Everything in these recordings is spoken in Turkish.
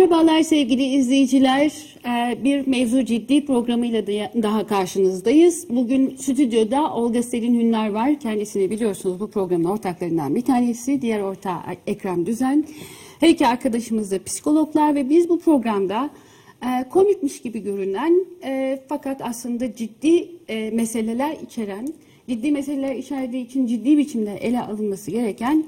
Merhabalar sevgili izleyiciler. Ee, Bir mevzu ciddi programıyla da- daha karşınızdayız. Bugün stüdyoda Olga Selin Hünler var. Kendisini biliyorsunuz bu programın ortaklarından bir tanesi. Diğer ortağı Ekrem Düzen. Her iki arkadaşımız da psikologlar ve biz bu programda e, komikmiş gibi görünen e, fakat aslında ciddi e, meseleler içeren, ciddi meseleler içerdiği için ciddi biçimde ele alınması gereken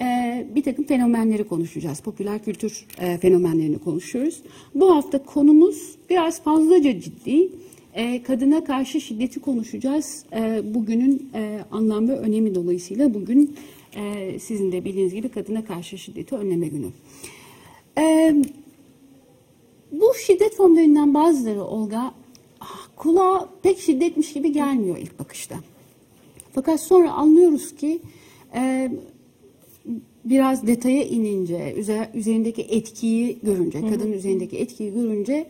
e, bir takım fenomenleri konuşacağız. Popüler kültür e, fenomenlerini konuşuyoruz. Bu hafta konumuz biraz fazlaca ciddi. E, kadına karşı şiddeti konuşacağız. E, bugünün e, anlam ve önemi dolayısıyla bugün e, sizin de bildiğiniz gibi kadına karşı şiddeti önleme günü. E, bu şiddet formlarından bazıları Olga ah, kulağa pek şiddetmiş gibi gelmiyor ilk bakışta. Fakat sonra anlıyoruz ki e, biraz detaya inince, üzer- üzerindeki etkiyi görünce, kadının üzerindeki etkiyi görünce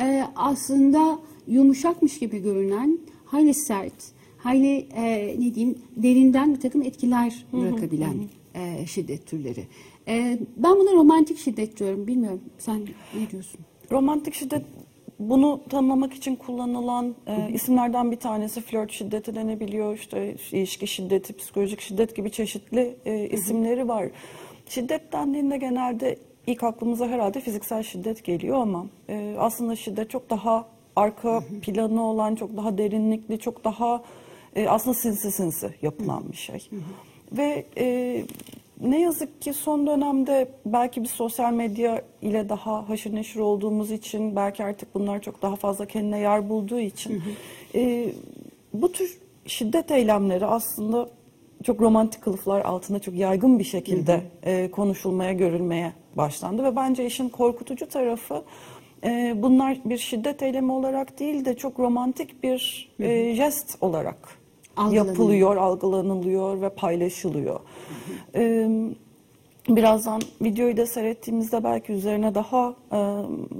e, aslında yumuşakmış gibi görünen, hayli sert, hayli e, ne diyeyim derinden bir takım etkiler bırakabilen e, şiddet türleri. E, ben buna romantik şiddet diyorum. Bilmiyorum sen ne diyorsun? Romantik şiddet bunu tanımlamak için kullanılan e, isimlerden bir tanesi flört şiddeti denebiliyor. İşte ilişki şiddeti, psikolojik şiddet gibi çeşitli e, isimleri var. Şiddet dendiğinde genelde ilk aklımıza herhalde fiziksel şiddet geliyor ama e, aslında şiddet çok daha arka planı olan, çok daha derinlikli, çok daha e, aslında sinsi sinsi yapılan bir şey. Ve e, ne yazık ki son dönemde belki bir sosyal medya ile daha haşır neşir olduğumuz için belki artık bunlar çok daha fazla kendine yer bulduğu için e, bu tür şiddet eylemleri aslında çok romantik kılıflar altında çok yaygın bir şekilde e, konuşulmaya, görülmeye başlandı ve bence işin korkutucu tarafı e, bunlar bir şiddet eylemi olarak değil de çok romantik bir e, jest olarak Algılanıyor. yapılıyor, algılanılıyor ve paylaşılıyor. Ee, birazdan videoyu da seyrettiğimizde belki üzerine daha e,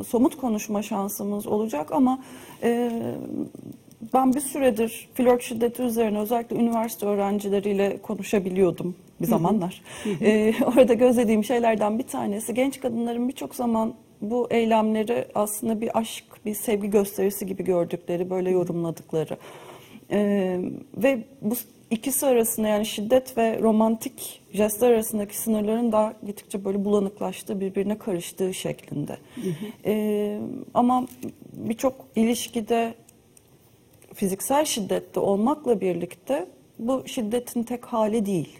somut konuşma şansımız olacak ama e, ben bir süredir flört şiddeti üzerine özellikle üniversite öğrencileriyle konuşabiliyordum bir zamanlar. Ee, orada gözlediğim şeylerden bir tanesi genç kadınların birçok zaman bu eylemleri aslında bir aşk, bir sevgi gösterisi gibi gördükleri, böyle yorumladıkları. Ee, ve bu ikisi arasında yani şiddet ve romantik jestler arasındaki sınırların da gittikçe böyle bulanıklaştığı, birbirine karıştığı şeklinde. Ee, ama birçok ilişkide fiziksel şiddette olmakla birlikte bu şiddetin tek hali değil.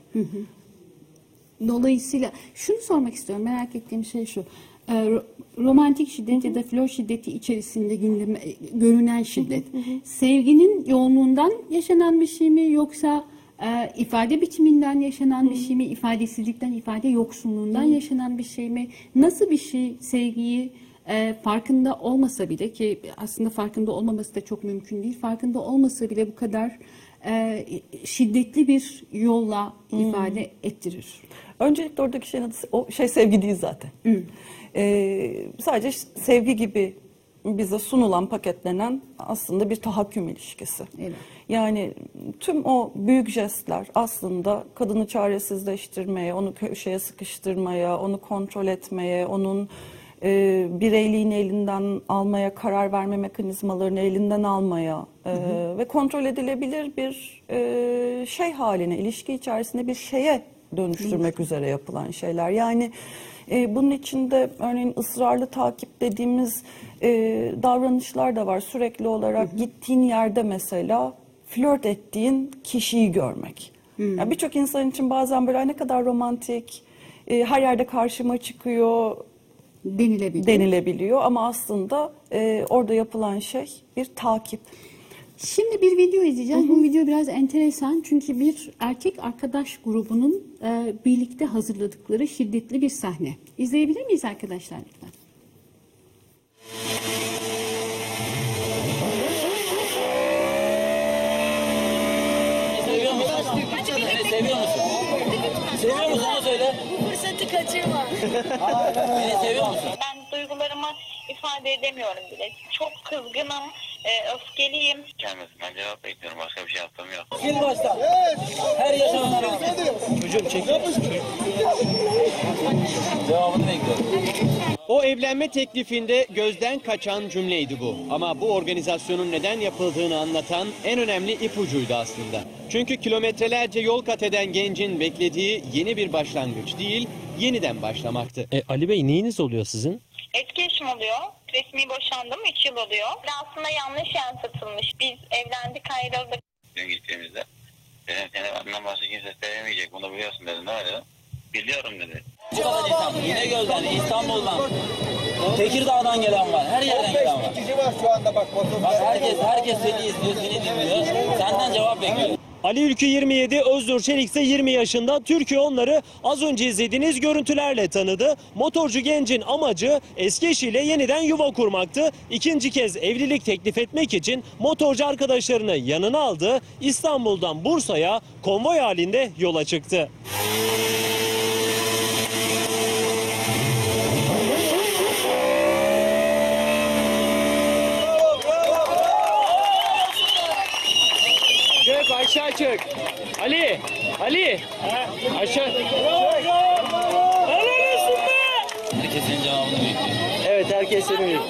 Dolayısıyla şunu sormak istiyorum. Merak ettiğim şey şu. Ee, ro- romantik şiddet ya da flört şiddeti içerisinde gündeme, görünen şiddet. Sevginin yoğunluğundan yaşanan bir şey mi yoksa e, ifade biçiminden yaşanan bir şey mi? ifadesizlikten, ifade yoksunluğundan yaşanan bir şey mi? Nasıl bir şey sevgiyi e, farkında olmasa bile ki aslında farkında olmaması da çok mümkün değil. Farkında olmasa bile bu kadar e, şiddetli bir yolla ifade ettirir. Öncelikle oradaki adı o şey sevgi değil zaten. Ee, sadece sevgi gibi bize sunulan, paketlenen aslında bir tahakküm ilişkisi. Evet. Yani tüm o büyük jestler aslında kadını çaresizleştirmeye, onu köşeye sıkıştırmaya, onu kontrol etmeye, onun e, bireyliğini elinden almaya, karar verme mekanizmalarını elinden almaya e, ve kontrol edilebilir bir e, şey haline, ilişki içerisinde bir şeye dönüştürmek üzere yapılan şeyler. Yani e, bunun içinde örneğin ısrarlı takip dediğimiz e, davranışlar da var. Sürekli olarak gittiğin yerde mesela flört ettiğin kişiyi görmek. Yani Birçok insan için bazen böyle "Ay ne kadar romantik, e, her yerde karşıma çıkıyor denilebilir. denilebiliyor ama aslında e, orada yapılan şey bir takip. Şimdi bir video izleyeceğiz. Bu video biraz enteresan çünkü bir erkek arkadaş grubunun e, birlikte hazırladıkları şiddetli bir sahne. İzleyebilir miyiz arkadaşlar lütfen? Seviyor musun? Seviyor musun? Seviyor musun onu söyle. Bu fırsatı kaçırma. Beni seviyor musun? ben duygularımı ifade edemiyorum bile. Çok kızgınım, e, öfkeliyim. gelmesin. Ben cevap bekliyorum. Başka bir şey yaptığım yok. Sil baştan. Her yaşanana rağmen. Çocuğum çek. Cevabını bekliyorum. O evlenme teklifinde gözden kaçan cümleydi bu. Ama bu organizasyonun neden yapıldığını anlatan en önemli ipucuydu aslında. Çünkü kilometrelerce yol kat eden gencin beklediği yeni bir başlangıç değil, yeniden başlamaktı. E, Ali Bey neyiniz oluyor sizin? Eski eşim oluyor. Resmi boşandım 3 yıl oluyor. Aslında yanlış yansıtılmış. Biz evlendik ayrıldık. Dün gittiğimizde dedim seni benden başka kimse sevemeyecek bunu biliyorsun dedim. Ne dedim? Biliyorum dedi. Bu kadar insan. İnegöl'den, İstanbul'dan, Tekirdağ'dan gelen var. Her yerden gelen var. kişi var şu anda bak. Bak herkes, herkes seni izliyor, seni dinliyor. Senden cevap bekliyor. Ali Ülkü 27, Öznur Çelik ise 20 yaşında. Türkiye onları az önce izlediğiniz görüntülerle tanıdı. Motorcu gencin amacı eski eşiyle yeniden yuva kurmaktı. İkinci kez evlilik teklif etmek için motorcu arkadaşlarını yanına aldı. İstanbul'dan Bursa'ya konvoy halinde yola çıktı. Çök. Ali, Ali. Aşağı. Herkes senin cevabını bekliyor. Evet herkes seni bekliyor.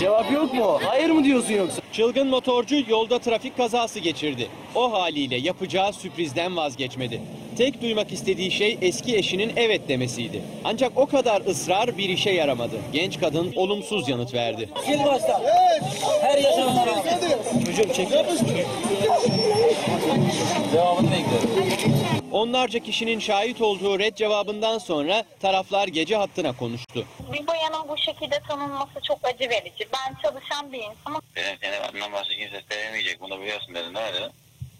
Cevap yok mu? Hayır mı diyorsun yoksa? Çılgın motorcu yolda trafik kazası geçirdi. O haliyle yapacağı sürprizden vazgeçmedi. Tek duymak istediği şey eski eşinin evet demesiydi. Ancak o kadar ısrar bir işe yaramadı. Genç kadın olumsuz yanıt verdi. Sil baştan. Her yaşamına rağmen. Çocuğum çek. Cevabını bekliyorum. Onlarca kişinin şahit olduğu red cevabından sonra taraflar gece hattına konuştu. Bir bayanın bu şekilde tanınması çok acı verici. Ben çalışan bir insanım. Dedim seni benden başka kimse sevemeyecek bunu biliyorsun dedim. Ne dedim?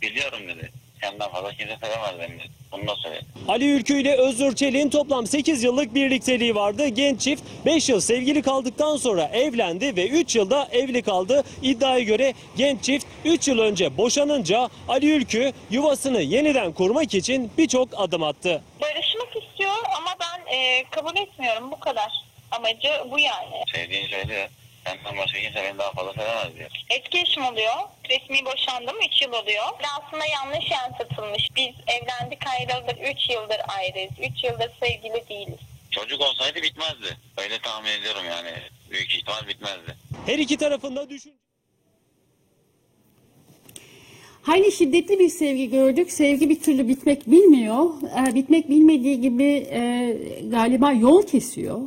Biliyorum dedi. Senden fazla kimse sevemez beni. Bunu da söyledi. Ali Ülkü ile Öznur Çelik'in toplam 8 yıllık birlikteliği vardı. Genç çift 5 yıl sevgili kaldıktan sonra evlendi ve 3 yılda evli kaldı. İddiaya göre genç çift 3 yıl önce boşanınca Ali Ülkü yuvasını yeniden kurmak için birçok adım attı. Barışmak istiyor ama ben e, kabul etmiyorum bu kadar. Amacı bu yani. Sevdiğini söylüyor. Senden başka kimse beni daha fazla sevemez diyor. Eski eşim oluyor. Resmi boşandım 3 yıl oluyor. Aslında yanlış yansıtılmış. Biz evlendik ayrıldık 3 yıldır ayrıyız. 3 yıldır sevgili değiliz. Çocuk olsaydı bitmezdi. Öyle tahmin ediyorum yani. Büyük ihtimal bitmezdi. Her iki tarafında düşün. Hayli şiddetli bir sevgi gördük. Sevgi bir türlü bitmek bilmiyor. Ee, bitmek bilmediği gibi e, galiba yol kesiyor.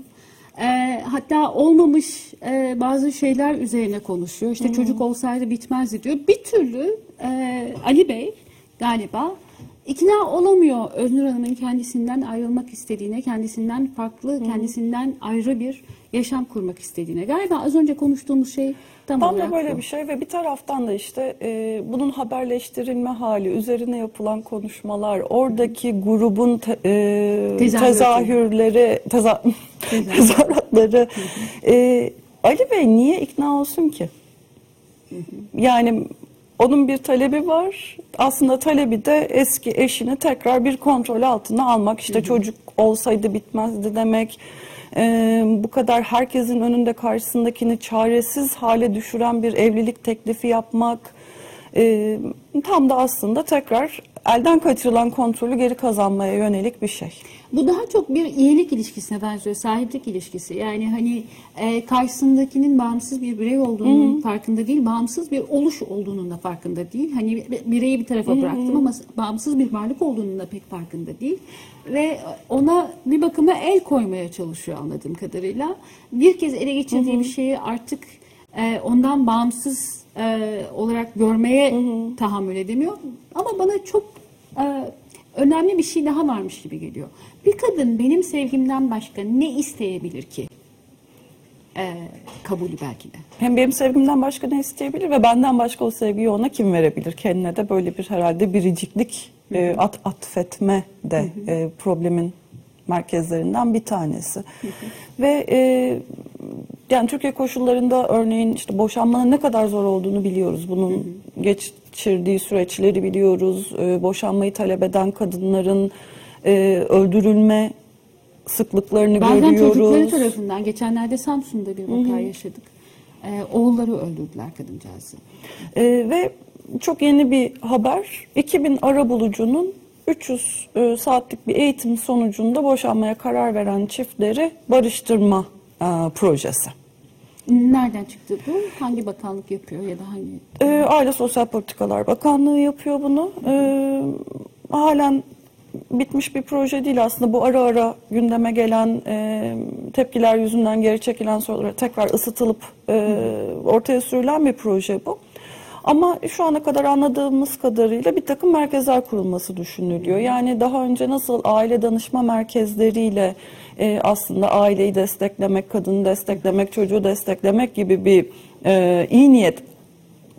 Ee, hatta olmamış e, bazı şeyler üzerine konuşuyor. İşte çocuk olsaydı bitmezdi diyor. Bir türlü e, Ali Bey galiba ikna olamıyor Öznur Hanım'ın kendisinden ayrılmak istediğine, kendisinden farklı, kendisinden ayrı bir yaşam kurmak istediğine. Galiba az önce konuştuğumuz şey tam, da böyle bir şey ve bir taraftan da işte e, bunun haberleştirilme hali, üzerine yapılan konuşmalar, oradaki grubun te- e, tezahürleri, teza, tezahüratları. E, Ali Bey niye ikna olsun ki? Yani onun bir talebi var. Aslında talebi de eski eşini tekrar bir kontrol altına almak. İşte çocuk olsaydı bitmezdi demek. Ee, bu kadar herkesin önünde karşısındakini çaresiz hale düşüren bir evlilik teklifi yapmak. Ee, tam da aslında tekrar elden kaçırılan kontrolü geri kazanmaya yönelik bir şey. Bu daha çok bir iyilik ilişkisine benziyor, sahiplik ilişkisi. Yani hani e, karşısındakinin bağımsız bir birey olduğunun farkında değil, bağımsız bir oluş olduğunun da farkında değil. Hani bi- bireyi bir tarafa bıraktım ama bağımsız bir varlık olduğunun da pek farkında değil. Ve ona bir bakıma el koymaya çalışıyor anladığım kadarıyla. Bir kez ele geçirdiği bir şeyi artık e, ondan bağımsız e, olarak görmeye tahammül edemiyor. Ama bana çok e, önemli bir şey daha varmış gibi geliyor. Bir kadın benim sevgimden başka ne isteyebilir ki? E, kabulü belki de. Hem benim sevgimden başka ne isteyebilir ve benden başka o sevgiyi ona kim verebilir? Kendine de böyle bir herhalde biriciklik e, at, atfetme de e, problemin merkezlerinden bir tanesi. Ve e, yani Türkiye koşullarında örneğin işte boşanmanın ne kadar zor olduğunu biliyoruz. Bunun geçirdiği süreçleri biliyoruz. E, boşanmayı talep eden kadınların e, öldürülme sıklıklarını Bazen görüyoruz. çocukları tarafından geçenlerde Samsun'da bir vaka yaşadık. E, oğulları öldürdüler kadıncağızı. Ee, ve çok yeni bir haber. 2000 arabulucunun 300 e, saatlik bir eğitim sonucunda boşanmaya karar veren çiftleri barıştırma e, projesi. Nereden çıktı bu? Hangi bakanlık yapıyor ya da hangi? Ee, Aile Sosyal Politikalar Bakanlığı yapıyor bunu. Ee, halen bitmiş bir proje değil aslında. Bu ara ara gündeme gelen e, tepkiler yüzünden geri çekilen sorulara tekrar ısıtılıp e, ortaya sürülen bir proje bu. Ama şu ana kadar anladığımız kadarıyla bir takım merkezler kurulması düşünülüyor. Yani daha önce nasıl aile danışma merkezleriyle e, aslında aileyi desteklemek, kadını desteklemek, çocuğu desteklemek gibi bir e, iyi niyet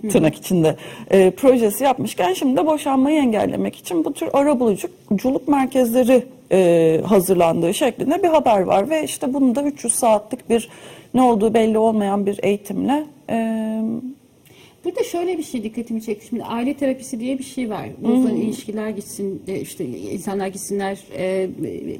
tırnak içinde e, projesi yapmışken şimdi de boşanmayı engellemek için bu tür arabuluculuk merkezleri e, hazırlandığı şeklinde bir haber var ve işte bunu da 300 saatlik bir ne olduğu belli olmayan bir eğitimle e, Burada şöyle bir şey dikkatimi çekti. Şimdi aile terapisi diye bir şey var. Bozulan ilişkiler gitsin, işte insanlar gitsinler e,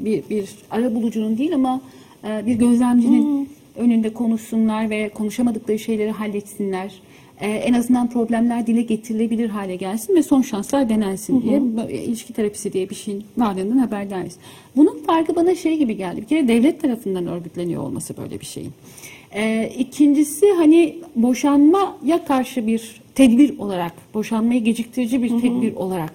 bir, bir ara bulucunun değil ama e, bir gözlemcinin önünde konuşsunlar ve konuşamadıkları şeyleri halletsinler. E, En azından problemler dile getirilebilir hale gelsin ve son şanslar denensin diye böyle ilişki terapisi diye bir şeyin varlığından haberdariz. Bunun farkı bana şey gibi geldi. Bir kere devlet tarafından örgütleniyor olması böyle bir şeyin. Ee, ikincisi hani boşanmaya karşı bir tedbir olarak, boşanmayı geciktirici bir tedbir olarak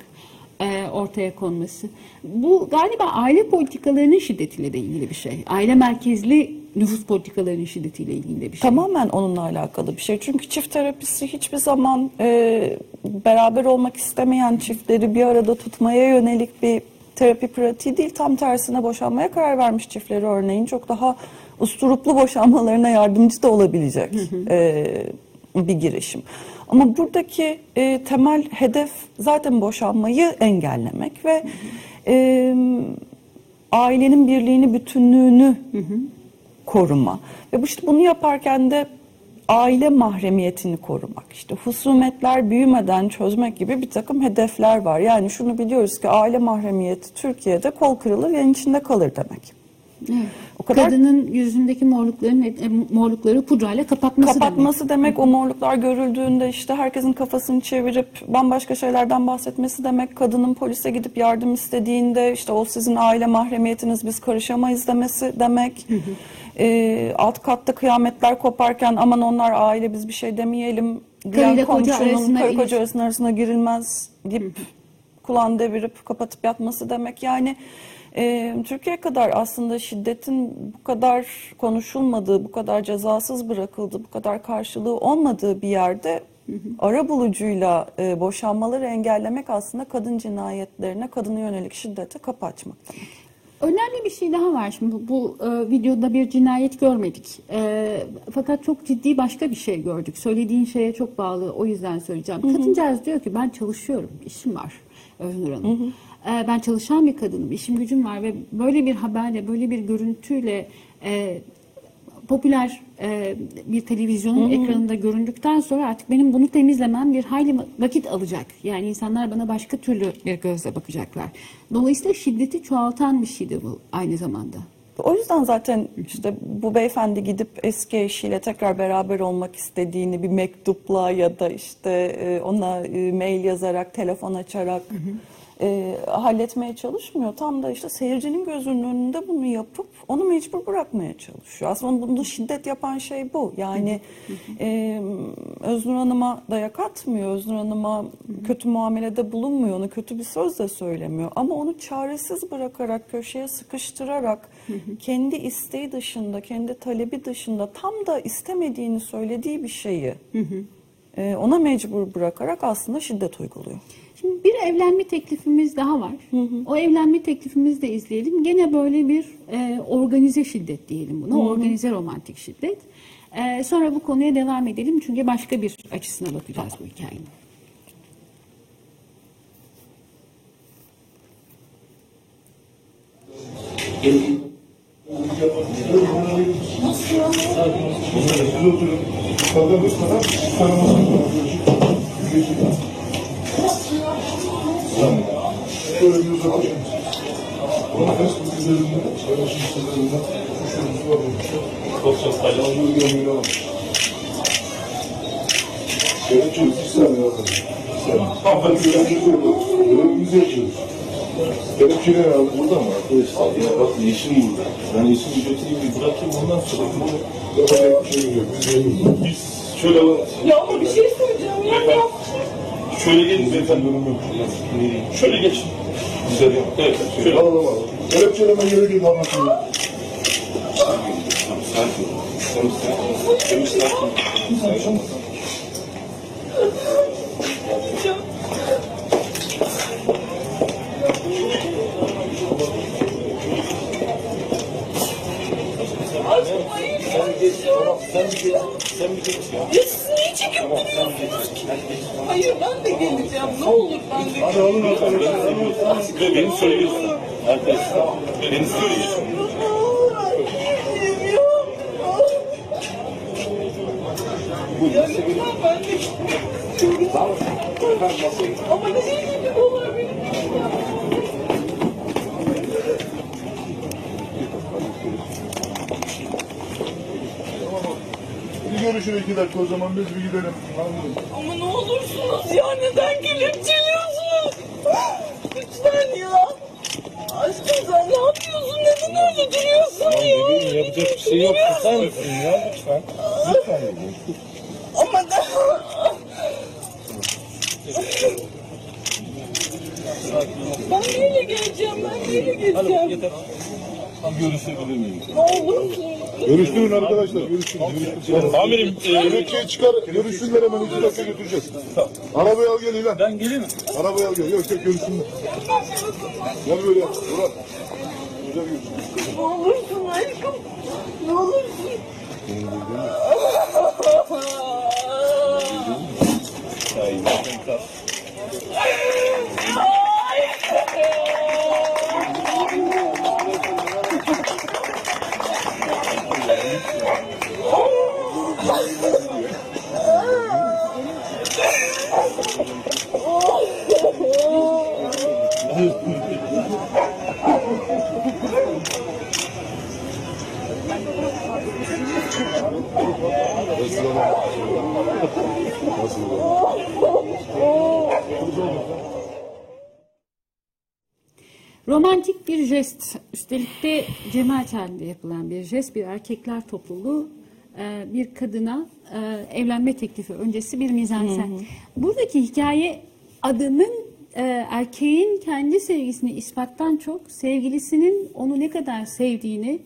e, ortaya konması. Bu galiba aile politikalarının şiddetiyle de ilgili bir şey. Aile merkezli nüfus politikalarının şiddetiyle ilgili de bir şey. Tamamen onunla alakalı bir şey. Çünkü çift terapisi hiçbir zaman e, beraber olmak istemeyen çiftleri bir arada tutmaya yönelik bir terapi pratiği değil. Tam tersine boşanmaya karar vermiş çiftleri örneğin çok daha usturuplu boşanmalarına yardımcı da olabilecek e, bir girişim. Ama buradaki e, temel hedef zaten boşanmayı engellemek ve e, ailenin birliğini, bütünlüğünü koruma. Ve bu işte bunu yaparken de aile mahremiyetini korumak. İşte husumetler büyümeden çözmek gibi bir takım hedefler var. Yani şunu biliyoruz ki aile mahremiyeti Türkiye'de kol kırılır yan içinde kalır demek. Evet. O kadar- Kadının yüzündeki morlukların e, morlukları pudrayla kapatması, Kapatması demek o morluklar görüldüğünde işte herkesin kafasını çevirip bambaşka şeylerden bahsetmesi demek. Kadının polise gidip yardım istediğinde işte o sizin aile mahremiyetiniz biz karışamayız demesi demek. Ee, alt katta kıyametler koparken aman onlar aile biz bir şey demeyelim koca komşunun karı koca arasına girilmez deyip kulağını devirip kapatıp yatması demek. Yani e, Türkiye kadar aslında şiddetin bu kadar konuşulmadığı, bu kadar cezasız bırakıldığı, bu kadar karşılığı olmadığı bir yerde ara bulucuyla e, boşanmaları engellemek aslında kadın cinayetlerine, kadına yönelik şiddete kapı açmak. Önemli bir şey daha var. Şimdi bu, bu, e, videoda bir cinayet görmedik. E, fakat çok ciddi başka bir şey gördük. Söylediğin şeye çok bağlı. O yüzden söyleyeceğim. Kadıncağız diyor ki ben çalışıyorum. işim var Öznur Hanım. E, ben çalışan bir kadınım. işim gücüm var ve böyle bir haberle, böyle bir görüntüyle e, popüler e, bir televizyonun ekranında göründükten sonra artık benim bunu temizlemem bir hayli vakit alacak. Yani insanlar bana başka türlü bir gözle bakacaklar. Dolayısıyla şiddeti çoğaltan bir şeydi bu aynı zamanda. O yüzden zaten işte bu beyefendi gidip eski eşiyle tekrar beraber olmak istediğini bir mektupla ya da işte e, ona e, mail yazarak, telefon açarak e, halletmeye çalışmıyor. Tam da işte seyircinin gözünün önünde bunu yapıp onu mecbur bırakmaya çalışıyor. Aslında bunu şiddet yapan şey bu. Yani e, Öznur Hanım'a dayak atmıyor, Öznur Hanım'a kötü muamelede bulunmuyor, ona kötü bir söz de söylemiyor. Ama onu çaresiz bırakarak, köşeye sıkıştırarak kendi isteği dışında, kendi talebi dışında tam da istemediğini söylediği bir şeyi e, ona mecbur bırakarak aslında şiddet uyguluyor. Şimdi bir evlenme teklifimiz daha var. O evlenme teklifimizi de izleyelim. Gene böyle bir e, organize şiddet diyelim buna. Organize romantik şiddet. E, sonra bu konuya devam edelim. Çünkü başka bir açısına bakacağız bu hikayenin. Böyle bir uzaklaşın. Ona Facebook üzerinden, paylaşım sitelerinden kuşumuzu var. Çok paylaşımı görmeyi almış. Gerekiyoruz, bir saniye bakalım. Bir saniye. Hanımefendi görevimizi yapıyoruz. Görevimizi yapıyoruz. Kelepçeleri aldı. Burada mı arkadaşlar? Ya bak yeşil burada. Ben yeşil götüreyim bir bırakayım ondan sonra bunu yapacak bir şey yok. Biz. Biz şöyle. Ya ama bir şey söyleyeceğim ya. Şöyle gelin beyefendi. Şöyle geçin. Güzel ya. Evet. Şöyle alalım alalım. Kelepçeleme gerek yok anlatayım. Tamam sakin ol. Tamam sakin ol. Temiz sakin ol. Sakin ol. Hayır ben de geleceğim. Ne olur ben de Hadi arkadaşlar. Ve beni söylüyorsun. Arkadaşlar. Beni söylüyorsun. Ama nereye Bir görüşün iki dakika o zaman biz bir gidelim. Anladım. Ama ne olursunuz ya neden kelepçeliyorsunuz? Lütfen ya. Aşkım sen ne yapıyorsun? Neden öyle duruyorsun ya? Bebeğim yapacak bir şey yok. Tutar mısın ya lütfen? Lütfen bebeğim. Ama da... Ben neyle geleceğim? Ben neyle geleceğim? Görüşebilir miyim? Ne olursun. Görüştürün arkadaşlar. Görüştürün. görüştürün. Amirim. Kelepçeyi çıkar. Görüşsünler hemen. iki dakika götüreceğiz. Arabayı al gel İlan. Ben geleyim mi? Arabayı al gel. Yok yok görüşsünler. Gel böyle. Murat. Güzel görüşsün. Ne olursun aşkım. Ne olursun. Romantik bir jest, üstelik de cemaat halinde yapılan bir jest, bir erkekler topluluğu e, bir kadına e, evlenme teklifi öncesi bir mizansen. Buradaki hikaye adamın e, erkeğin kendi sevgisini ispattan çok sevgilisinin onu ne kadar sevdiğini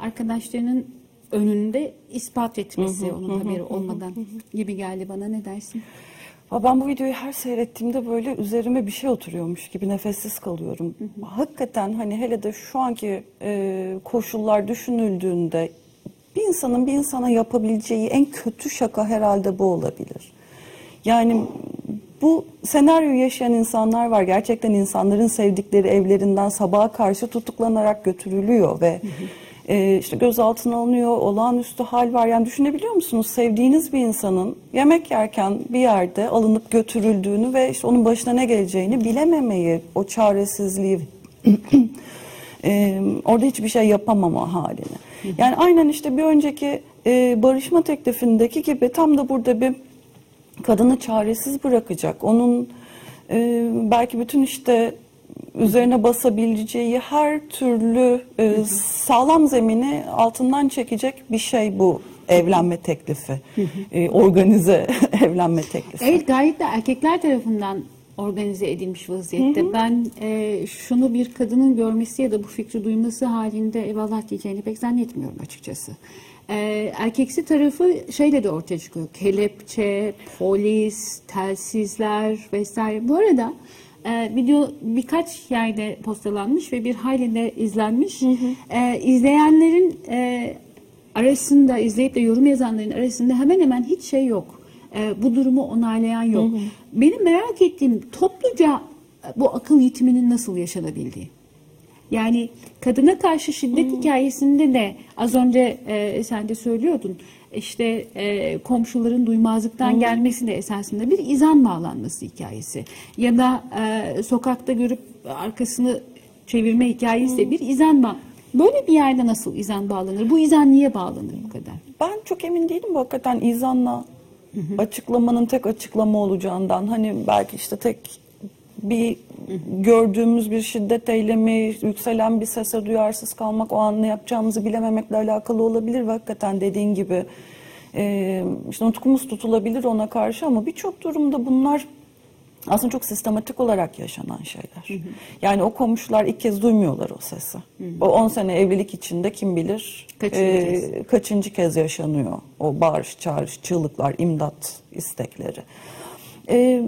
arkadaşlarının önünde ispat etmesi onun haberi olmadan gibi geldi bana ne dersin? Ha, Ben bu videoyu her seyrettiğimde böyle üzerime bir şey oturuyormuş gibi nefessiz kalıyorum. Hakikaten hani hele de şu anki e, koşullar düşünüldüğünde bir insanın bir insana yapabileceği en kötü şaka herhalde bu olabilir. Yani bu senaryoyu yaşayan insanlar var. Gerçekten insanların sevdikleri evlerinden sabaha karşı tutuklanarak götürülüyor ve e, işte gözaltına alınıyor, olağanüstü hal var. Yani düşünebiliyor musunuz? Sevdiğiniz bir insanın yemek yerken bir yerde alınıp götürüldüğünü ve işte onun başına ne geleceğini bilememeyi, o çaresizliği, e, orada hiçbir şey yapamama halini. Yani aynen işte bir önceki e, barışma teklifindeki gibi tam da burada bir kadını çaresiz bırakacak. Onun e, belki bütün işte üzerine basabileceği her türlü e, sağlam zemini altından çekecek bir şey bu evlenme teklifi. E, organize evlenme teklifi. Evet gayet de erkekler tarafından organize edilmiş vaziyette. Ben e, şunu bir kadının görmesi ya da bu fikri duyması halinde eyvallah diyeceğini pek zannetmiyorum açıkçası. E, erkeksi tarafı şeyle de ortaya çıkıyor. Kelepçe, polis, telsizler vesaire. Bu arada e, video birkaç yerde postalanmış ve bir hayli de izlenmiş. E, izleyenlerin e, arasında, izleyip de yorum yazanların arasında hemen hemen hiç şey yok. E, bu durumu onaylayan yok. Benim merak ettiğim topluca e, bu akıl yitiminin nasıl yaşanabildiği. Yani kadına karşı şiddet hikayesinde de az önce e, sen de söylüyordun. İşte e, komşuların duymazlıktan gelmesi de esasında bir izan bağlanması hikayesi. Ya da e, sokakta görüp arkasını çevirme hikayesi de bir izan bağ. Böyle bir yerde nasıl izan bağlanır? Bu izan niye bağlanır bu kadar? Ben çok emin değilim bu hakikaten izanla açıklamanın tek açıklama olacağından. Hani belki işte tek bir gördüğümüz bir şiddet eylemi, yükselen bir sese duyarsız kalmak, o an ne yapacağımızı bilememekle alakalı olabilir ve hakikaten dediğin gibi e, işte nutkumuz tutulabilir ona karşı ama birçok durumda bunlar aslında çok sistematik olarak yaşanan şeyler. Yani o komşular ilk kez duymuyorlar o sesi. O 10 sene evlilik içinde kim bilir Kaçıncı e, kez? kaçıncı kez yaşanıyor o bağırış, çağrış, çığlıklar, imdat istekleri. E,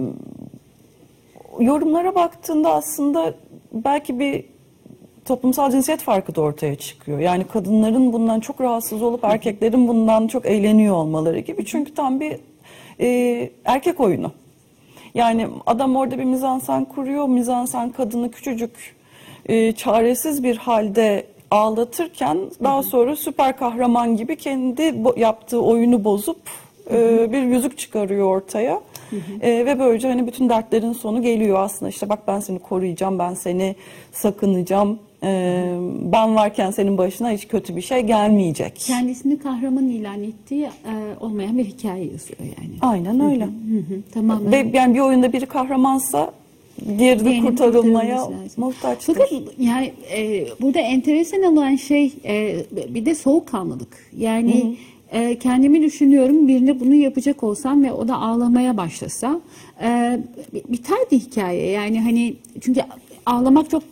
yorumlara baktığında aslında belki bir toplumsal cinsiyet farkı da ortaya çıkıyor. Yani kadınların bundan çok rahatsız olup erkeklerin bundan çok eğleniyor olmaları gibi. Çünkü tam bir e, erkek oyunu. Yani adam orada bir mizansen kuruyor. Mizansen kadını küçücük, e, çaresiz bir halde ağlatırken daha sonra süper kahraman gibi kendi yaptığı oyunu bozup e, bir yüzük çıkarıyor ortaya. E, ve böylece hani bütün dertlerin sonu geliyor aslında. İşte bak ben seni koruyacağım, ben seni sakınacağım. E, ben varken senin başına hiç kötü bir şey gelmeyecek. Kendisini kahraman ilan ettiği e, olmayan bir hikaye yazıyor yani. Aynen öyle. Hı hı, tamamen. Ve yani bir oyunda biri kahramansa diğeri de Diğerinin kurtarılmaya kurtarılması lazım. muhtaçtır. Fakat yani e, burada enteresan olan şey e, bir de soğukkanlılık. Yani e, kendimi düşünüyorum birine bunu yapacak olsam ve o da ağlamaya başlasa e, biterdi hikaye. Yani hani çünkü ağlamak çok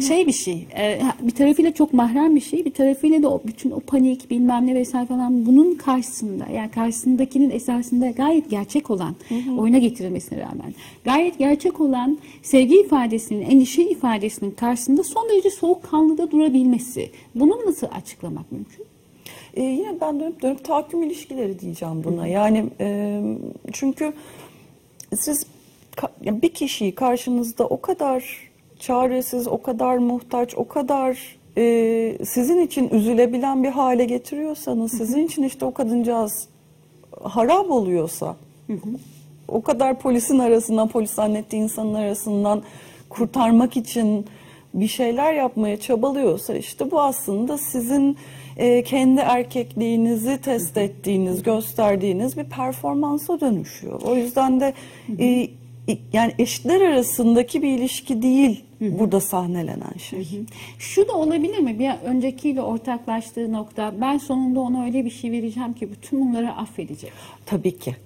şey bir şey. e, bir tarafıyla çok mahrem bir şey. Bir tarafıyla da o bütün o panik bilmem ne vesaire falan bunun karşısında yani karşısındakinin esasında gayet gerçek olan oyuna getirilmesine rağmen gayet gerçek olan sevgi ifadesinin, endişe ifadesinin karşısında son derece soğukkanlı da durabilmesi. Bunu nasıl açıklamak mümkün? Ee, yine ben dönüp dönüp tahakküm ilişkileri diyeceğim buna. Yani e, çünkü siz bir kişiyi karşınızda o kadar çaresiz, o kadar muhtaç, o kadar e, sizin için üzülebilen bir hale getiriyorsanız, sizin için işte o kadıncağız harap oluyorsa, o kadar polisin arasından, polis zannettiği insanın arasından kurtarmak için bir şeyler yapmaya çabalıyorsa işte bu aslında sizin e, kendi erkekliğinizi test ettiğiniz, gösterdiğiniz bir performansa dönüşüyor. O yüzden de e, yani eşitler arasındaki bir ilişki değil burada sahnelenen şey. Şu da olabilir mi? Bir öncekiyle ortaklaştığı nokta ben sonunda ona öyle bir şey vereceğim ki bütün bunları affedecek. Tabii ki.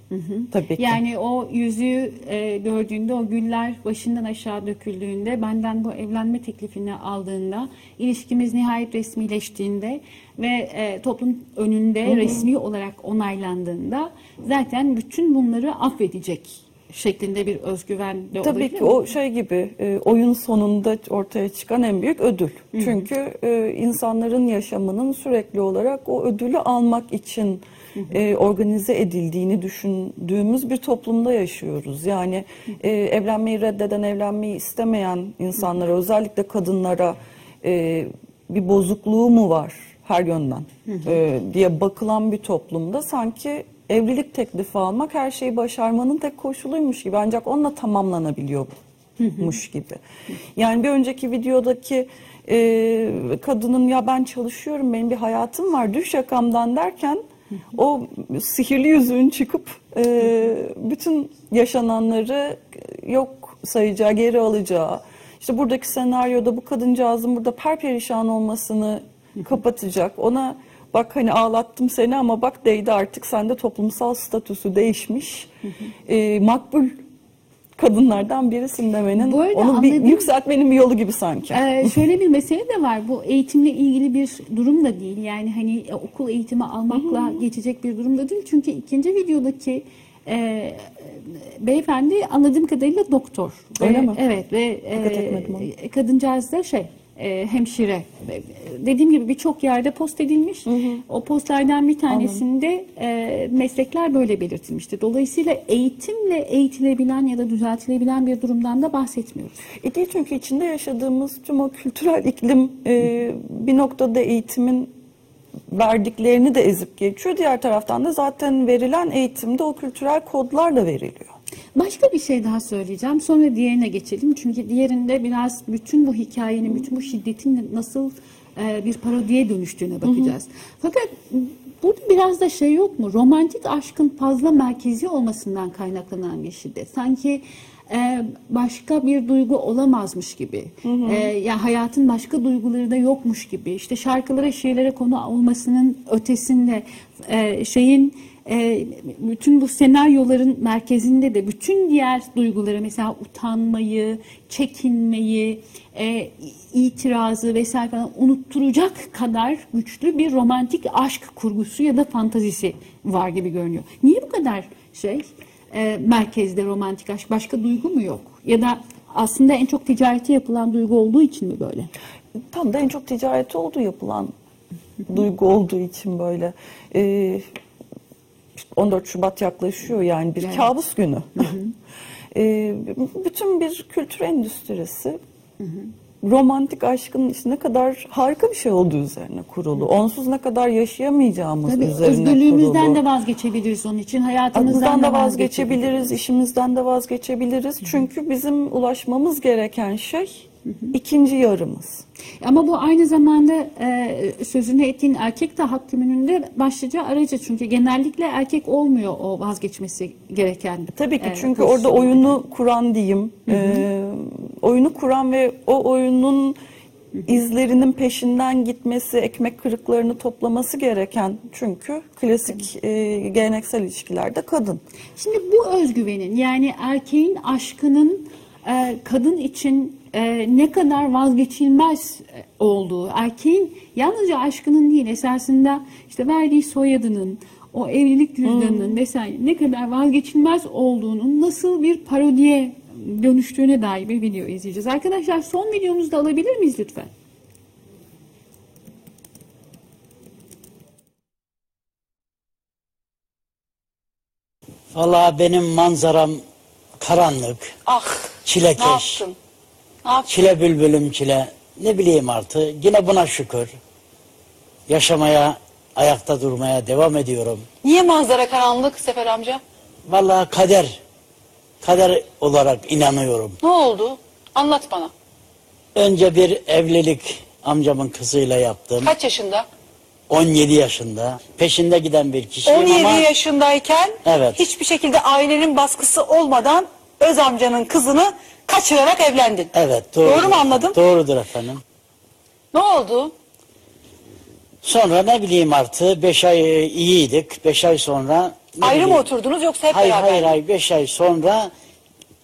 Tabii ki. Yani o yüzüğü e, gördüğünde, o güller başından aşağı döküldüğünde, benden bu evlenme teklifini aldığında, ilişkimiz nihayet resmileştiğinde ve e, toplum önünde resmi olarak onaylandığında zaten bütün bunları affedecek şeklinde bir özgüven de Tabii ki mi? o şey gibi e, oyun sonunda ortaya çıkan en büyük ödül. Çünkü e, insanların yaşamının sürekli olarak o ödülü almak için e, organize edildiğini düşündüğümüz bir toplumda yaşıyoruz. Yani e, evlenmeyi reddeden, evlenmeyi istemeyen insanlara özellikle kadınlara e, bir bozukluğu mu var her yönden e, diye bakılan bir toplumda sanki evlilik teklifi almak her şeyi başarmanın tek koşuluymuş gibi ancak onunla tamamlanabiliyormuş gibi. Yani bir önceki videodaki e, kadının ya ben çalışıyorum benim bir hayatım var düş yakamdan derken o sihirli yüzüğün çıkıp e, bütün yaşananları yok sayacağı geri alacağı işte buradaki senaryoda bu kadıncağızın burada perperişan olmasını kapatacak. Ona bak hani ağlattım seni ama bak değdi artık sende toplumsal statüsü değişmiş. Ee, makbul kadınlardan birisin demenin Bu arada onu bir yükseltmenin bir yolu gibi sanki. Ee, şöyle bir mesele de var. Bu eğitimle ilgili bir durum da değil. Yani hani e, okul eğitimi almakla geçecek bir durum da değil. Çünkü ikinci videodaki e, beyefendi anladığım kadarıyla doktor. Öyle Ve- mi? Evet ve Dikkat e, ona. kadıncağız da şey e, hemşire. Dediğim gibi birçok yerde post edilmiş. O postlardan bir tanesinde e, meslekler böyle belirtilmişti. Dolayısıyla eğitimle eğitilebilen ya da düzeltilebilen bir durumdan da bahsetmiyoruz. E değil çünkü içinde yaşadığımız tüm o kültürel iklim e, bir noktada eğitimin verdiklerini de ezip geçiyor. Diğer taraftan da zaten verilen eğitimde o kültürel kodlar da veriliyor. Başka bir şey daha söyleyeceğim. Sonra diğerine geçelim. Çünkü diğerinde biraz bütün bu hikayenin, bütün bu şiddetin nasıl e, bir parodiye dönüştüğüne bakacağız. Fakat burada biraz da şey yok mu? Romantik aşkın fazla merkezi olmasından kaynaklanan bir şiddet. Sanki e, başka bir duygu olamazmış gibi. E, ya hayatın başka duyguları da yokmuş gibi. İşte şarkılara, şiirlere konu olmasının ötesinde e, şeyin e, bütün bu senaryoların merkezinde de bütün diğer duyguları mesela utanmayı, çekinmeyi, e, itirazı vesaire falan unutturacak kadar güçlü bir romantik aşk kurgusu ya da fantazisi var gibi görünüyor. Niye bu kadar şey e, merkezde romantik aşk başka duygu mu yok? Ya da aslında en çok ticareti yapılan duygu olduğu için mi böyle? Tam da en çok ticareti olduğu yapılan duygu olduğu için böyle. Ee, 14 Şubat yaklaşıyor yani bir Evet. kabus günü. Ee, bütün bir kültür endüstrisi romantik aşkın işte ne kadar harika bir şey olduğu üzerine kurulu. Onsuz ne kadar yaşayamayacağımız Tabii üzerine özgürlüğümüzden kurulu. de vazgeçebiliriz onun için. Hayatımızdan da da vazgeçebiliriz, işimizden de vazgeçebiliriz. Çünkü bizim ulaşmamız gereken şey ikinci yarımız. Ama bu aynı zamanda e, sözünü ettiğin erkek de hak tümününde başlıca aracı. Çünkü genellikle erkek olmuyor o vazgeçmesi gereken. Tabii ki e, çünkü orada pozisyonda. oyunu kuran diyeyim, e, oyunu kuran ve o oyunun izlerinin peşinden gitmesi, ekmek kırıklarını toplaması gereken çünkü klasik e, geleneksel ilişkilerde kadın. Şimdi bu özgüvenin yani erkeğin aşkının e, kadın için e, ne kadar vazgeçilmez e, olduğu, erkeğin yalnızca aşkının değil esasında işte verdiği soyadının, o evlilik cüzdanının vesaire ne kadar vazgeçilmez olduğunun nasıl bir parodiye dönüştüğüne dair bir video izleyeceğiz. Arkadaşlar son videomuzu da alabilir miyiz lütfen? Valla benim manzaram karanlık, Ah çilekeş, ne yaptın? Yaptın? çile bülbülüm çile. Ne bileyim artık yine buna şükür. Yaşamaya, ayakta durmaya devam ediyorum. Niye manzara karanlık Sefer amca? Valla kader, kader olarak inanıyorum. Ne oldu? Anlat bana. Önce bir evlilik amcamın kızıyla yaptım. Kaç yaşında? 17 yaşında. Peşinde giden bir kişiyim 17 ama yaşındayken Evet. hiçbir şekilde ailenin baskısı olmadan öz amcanın kızını kaçırarak evlendin. evet doğru. Doğru mu anladım? Doğrudur efendim. Ne oldu? Sonra ne bileyim artık 5 ay iyiydik. 5 ay sonra ne Ayrı mı bileyim- oturdunuz yoksa hep Hayır beraber hayır mi? hayır 5 ay sonra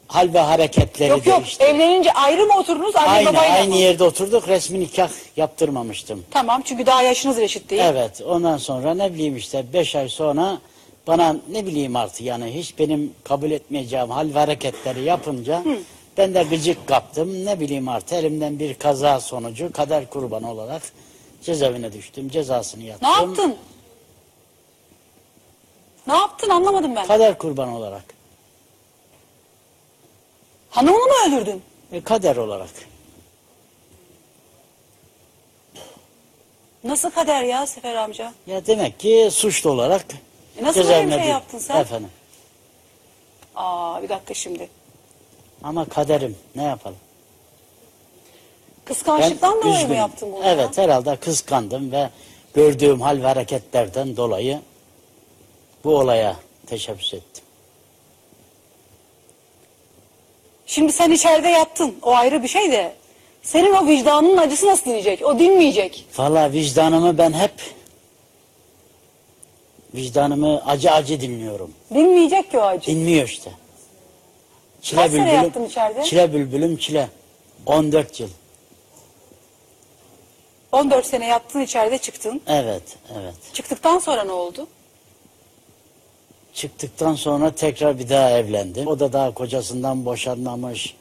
hal ve hareketleri Yok yok değişti. evlenince ayrı mı oturdunuz anne Aynı babayla aynı mı? yerde oturduk resmi nikah yaptırmamıştım. Tamam çünkü daha yaşınız reşit değil. Evet ondan sonra ne bileyim işte 5 ay sonra bana ne bileyim artık yani hiç benim kabul etmeyeceğim hal ve hareketleri yapınca ben de gıcık kaptım. Ne bileyim artık elimden bir kaza sonucu kader kurbanı olarak cezaevine düştüm. Cezasını yattım. Ne yaptın? Ne yaptın anlamadım ben. Kader kurbanı olarak. Hanımını mı öldürdün? E, kader olarak. Nasıl kader ya Sefer amca? Ya demek ki suçlu olarak E nasıl böyle bir cezaevine şey dü- yaptın sen? Efendim. Aa bir dakika şimdi. Ama kaderim ne yapalım? Kıskançlıktan dolayı mı üzgünüm. yaptın bunu? Evet herhalde kıskandım ve gördüğüm hal ve hareketlerden dolayı bu olaya teşebbüs ettim. Şimdi sen içeride yattın. O ayrı bir şey de. Senin o vicdanının acısı nasıl dinecek? O dinmeyecek. Valla vicdanımı ben hep vicdanımı acı acı dinliyorum. Dinmeyecek ki o acı. Dinmiyor işte. Çile Kaç sene yattın içeride? Çile bülbülüm çile. 14 yıl. 14 sene yattın içeride çıktın. Evet, evet. Çıktıktan sonra ne oldu? Çıktıktan sonra tekrar bir daha evlendim. O da daha kocasından boşanmamış.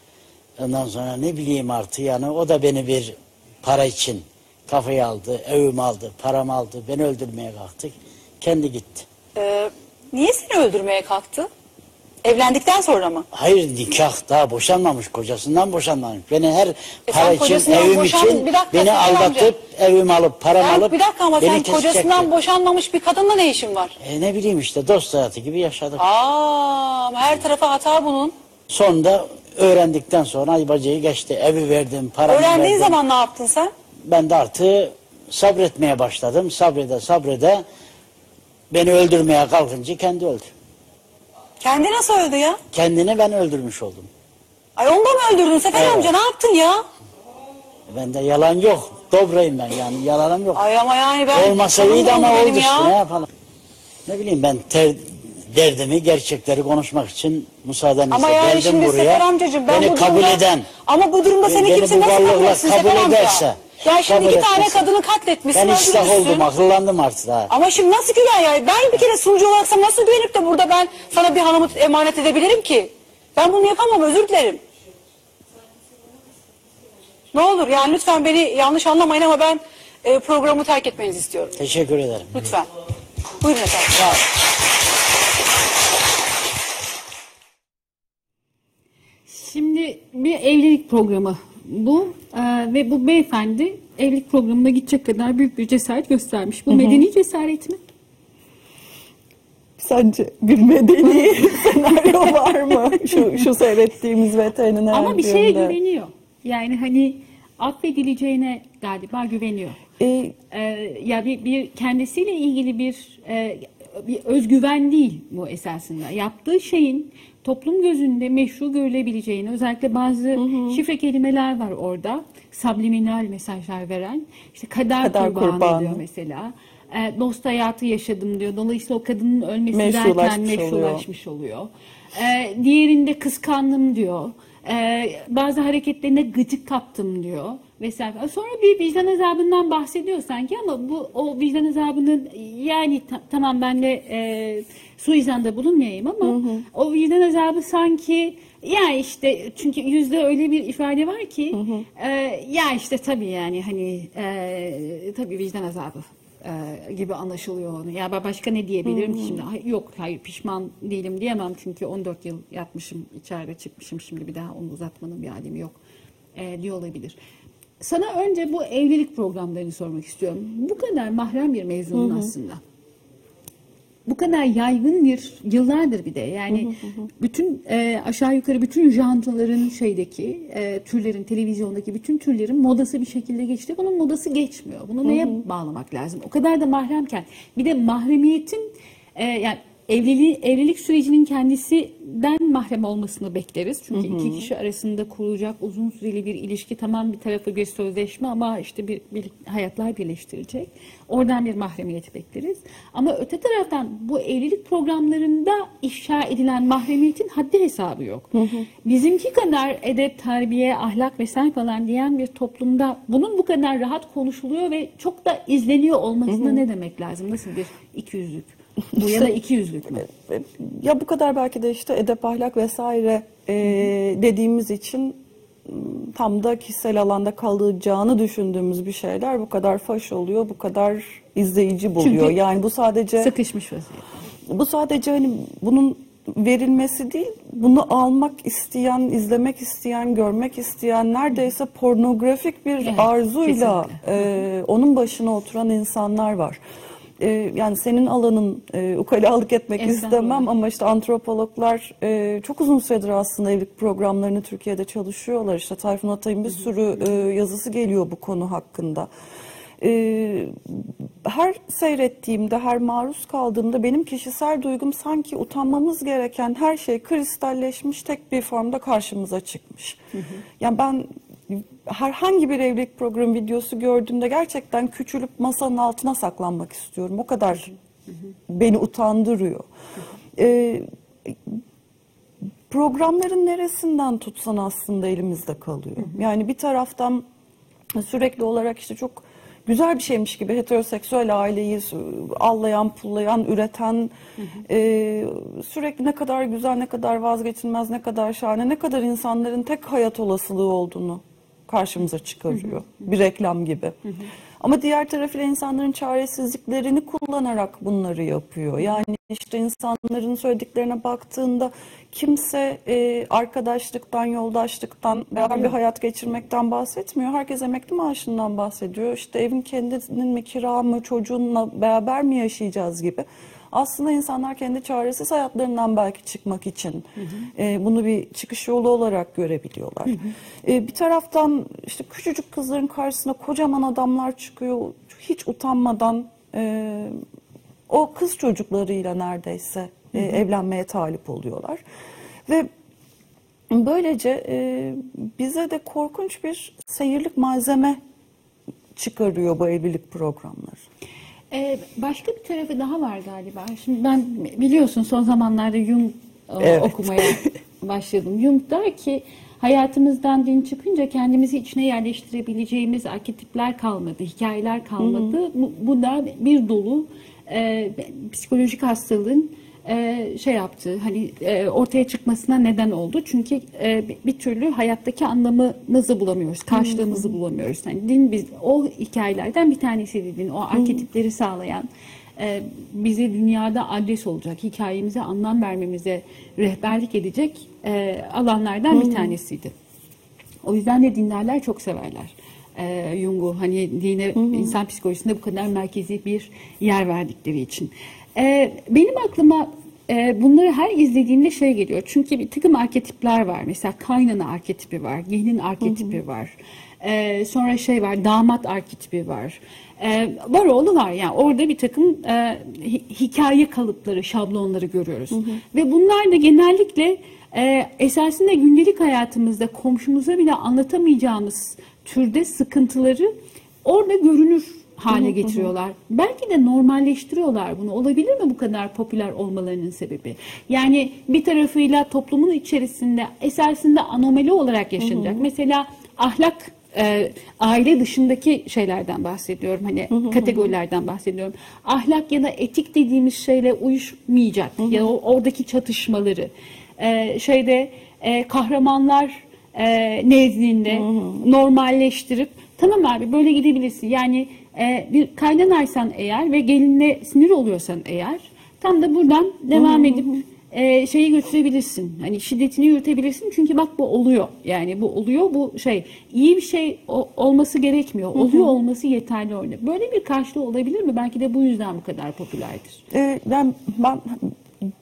Ondan sonra ne bileyim artık yani o da beni bir para için kafayı aldı, evimi aldı, paramı aldı. Beni öldürmeye kalktı. Kendi gitti. Ee, niye seni öldürmeye kalktı? Evlendikten sonra mı? Hayır nikah daha boşanmamış kocasından boşanmamış. Beni her para sen için kocasından evim boşan- için Bir dakika, beni Sefer amca. aldatıp evimi alıp paramı alıp bir dakika ama sen kesecekti. kocasından boşanmamış bir kadınla ne işin var? E, ne bileyim işte dost hayatı gibi yaşadık. Aa, her tarafa hata bunun. Sonunda öğrendikten sonra ay bacayı geçti. Evi verdim, paramı Öğrendiğin verdim. zaman ne yaptın sen? Ben de artık sabretmeye başladım. Sabrede sabrede beni öldürmeye kalkınca kendi öldü. Kendi nasıl öldü ya? Kendini ben öldürmüş oldum. Ay onu da mı öldürdün Sefer Evet. amca ne yaptın ya? Bende yalan yok. Dobrayım ben yani yalanım yok. Ay ama yani ben... Olmasa iyiydi ama oldu işte ne yapalım. Ne bileyim ben ter, derdimi gerçekleri konuşmak için müsaadenizle Ama yani geldim şimdi buraya. Sefer amcacığım ben Beni bu kabul durumda... eden. Ama bu durumda seni beni kimse bu nasıl kabul varlıkla etsin kabul Sefer amca? ederse, Ya şimdi kabul iki tane etmesin. kadını katletmişsin Ben ıslah öldürmüşsün. oldum akıllandım artık ha. Ama şimdi nasıl güven ya? Ben bir kere sunucu olarak nasıl güvenip de burada ben sana bir hanımı emanet edebilirim ki? Ben bunu yapamam özür dilerim. Ne olur yani lütfen beni yanlış anlamayın ama ben e, programı terk etmenizi istiyorum. Teşekkür ederim. Lütfen. Buyurun efendim. Sağ ol. Şimdi bir evlilik programı bu Ee, ve bu beyefendi evlilik programına gidecek kadar büyük bir cesaret göstermiş. Bu medeni cesaret mi? Sence bir medeni senaryo var mı? Şu, şu seyrettiğimiz veteriner Ama bir şeye düğünde. güveniyor. Yani hani affedileceğine galiba güveniyor. Ee, Ee, ya bir, bir kendisiyle ilgili bir e, bir özgüven değil bu esasında. Yaptığı şeyin toplum gözünde meşru görülebileceğini, özellikle bazı şifre kelimeler var orada. Subliminal mesajlar veren. İşte kader, Kader kurbanı, kurbanı. diyor mesela. E, dost hayatı yaşadım diyor. Dolayısıyla o kadının ölmesi Meşrulaşmış derken oluyor. meşrulaşmış oluyor. E, diğerinde kıskandım diyor. E, bazı hareketlerine gıcık kaptım diyor. Vesaire. Sonra bir vicdan azabından bahsediyor sanki ama bu o vicdan azabının yani ta- tamam ben de e, suizanda bulunmayayım ama o vicdan azabı sanki ya işte çünkü yüzde öyle bir ifade var ki e, ya işte tabii yani hani e, tabii vicdan azabı e, gibi anlaşılıyor onu. Ya ben başka ne diyebilirim ki şimdi? Hay- Yok hayır pişman değilim diyemem çünkü 14 yıl yatmışım içeride çıkmışım şimdi bir daha onu uzatmanın bir alemi yok e, diyor olabilir. Sana önce bu evlilik programlarını sormak istiyorum. Bu kadar mahrem bir mevzunun aslında. Bu kadar yaygın bir yıllardır bir de yani bütün e, aşağı yukarı bütün janraların şeydeki e, türlerin televizyondaki bütün türlerin modası bir şekilde geçti. Bunun modası geçmiyor. Bunu neye bağlamak lazım? O kadar da mahremken bir de mahremiyetin e, yani evliliği, evlilik sürecinin kendisinden mahrem olmasını bekleriz. Çünkü iki kişi arasında kurulacak uzun süreli bir ilişki tamam bir tarafı bir sözleşme ama işte bir, bir hayatlar birleştirecek. Oradan bir mahremiyeti bekleriz. Ama öte taraftan bu evlilik programlarında ifşa edilen mahremiyetin haddi hesabı yok. Bizimki kadar edep, terbiye, ahlak vesaire falan diyen bir toplumda bunun bu kadar rahat konuşuluyor ve çok da izleniyor olmasına ne demek lazım? Nasıl bir ikiyüzlük? Bu ya da iki yüzlük mü? ya bu kadar belki de işte edep ahlak vesaire e, dediğimiz için m, tam da kişisel alanda kalacağını düşündüğümüz bir şeyler bu kadar faş oluyor, bu kadar izleyici buluyor. Çünkü yani bu sadece Sıkışmış vaziyette. bu sadece hani bunun verilmesi değil, bunu almak isteyen, izlemek isteyen, görmek isteyen neredeyse pornografik bir Evet, arzuyla kesinlikle. e, onun başına oturan insanlar var. E, yani senin alanın e, ukalalık etmek Estağfurullah. istemem ama işte antropologlar e, çok uzun süredir aslında evlilik programlarını Türkiye'de çalışıyorlar. İşte Tayfun Atay'ın bir sürü e, yazısı geliyor bu konu hakkında. E, her seyrettiğimde, her maruz kaldığımda benim kişisel duygum sanki utanmamız gereken her şey kristalleşmiş tek bir formda karşımıza çıkmış. Yani ben herhangi bir evlilik programı videosu gördüğümde gerçekten küçülüp masanın altına saklanmak istiyorum. O kadar beni utandırıyor. Ee, programların neresinden tutsan aslında elimizde kalıyor. Yani bir taraftan sürekli olarak işte çok güzel bir şeymiş gibi heteroseksüel aileyi allayan, pullayan, üreten e, sürekli ne kadar güzel, ne kadar vazgeçilmez, ne kadar şahane, ne kadar insanların tek hayat olasılığı olduğunu karşımıza çıkarıyor. Bir reklam gibi. Ama diğer tarafıyla insanların çaresizliklerini kullanarak bunları yapıyor. Yani işte insanların söylediklerine baktığında kimse e, arkadaşlıktan, yoldaşlıktan, beraber bir hayat geçirmekten bahsetmiyor. Herkes emekli maaşından bahsediyor. İşte evin kendinin mi, kira mı, çocuğunla beraber mi yaşayacağız gibi. Aslında insanlar kendi çaresiz hayatlarından belki çıkmak için e, bunu bir çıkış yolu olarak görebiliyorlar. E, bir taraftan işte küçücük kızların karşısına kocaman adamlar çıkıyor. Hiç utanmadan e, o kız çocuklarıyla neredeyse e, evlenmeye talip oluyorlar. Ve Böylece e, bize de korkunç bir seyirlik malzeme çıkarıyor bu evlilik programları. Ee, başka bir tarafı daha var galiba. Şimdi ben biliyorsun son zamanlarda Jung e, Evet. okumaya başladım. Jung der ki hayatımızdan din çıkınca kendimizi içine yerleştirebileceğimiz arketipler kalmadı, hikayeler kalmadı. Bu, bu da bir dolu e, psikolojik hastalığın e, şey yaptı hani e, ortaya çıkmasına neden oldu. Çünkü e, bir- türlü hayattaki anlamımızı bulamıyoruz, karşılığımızı bulamıyoruz. Yani din biz o hikayelerden bir tanesiydi din. O arketipleri sağlayan e, bize dünyada adres olacak, hikayemize anlam vermemize rehberlik edecek e, alanlardan bir tanesiydi. O yüzden de dinlerler çok severler. Ee, Jung'u hani dine insan psikolojisinde bu kadar merkezi bir yer verdikleri için. Ee, benim aklıma e, bunları her izlediğimde şey geliyor. Çünkü bir takım arketipler var. Mesela kaynana arketipi var, gelin arketipi var. Ee, sonra şey var, damat arketipi var. Ee, var oğlu var yani orada bir takım e, hi- hikaye kalıpları, şablonları görüyoruz. Ve bunlar da genellikle e, esasında gündelik hayatımızda komşumuza bile anlatamayacağımız türde sıkıntıları orada görünür hale getiriyorlar. Belki de normalleştiriyorlar bunu. Olabilir mi bu kadar popüler olmalarının sebebi? Yani bir tarafıyla toplumun içerisinde esasında anomali olarak yaşanacak. Mesela ahlak e, aile dışındaki şeylerden bahsediyorum. Hani kategorilerden bahsediyorum. Ahlak ya da etik dediğimiz şeyle uyuşmayacak. Ya da o- oradaki çatışmaları. E, şeyde e, kahramanlar e, nezdinde normalleştirip tamam abi böyle gidebilirsin. Yani e, bir kaynanaysan eğer ve gelinle sinir oluyorsan eğer tam da buradan devam edip e, şeyi götürebilirsin. Hani şiddetini yürütebilirsin çünkü bak bu oluyor. Yani bu oluyor bu şey iyi bir şey o- olması gerekmiyor. Oluyor olması yeterli orada. Böyle bir karşılığı olabilir mi? Belki de bu yüzden bu kadar popülerdir. Ee, ben, ben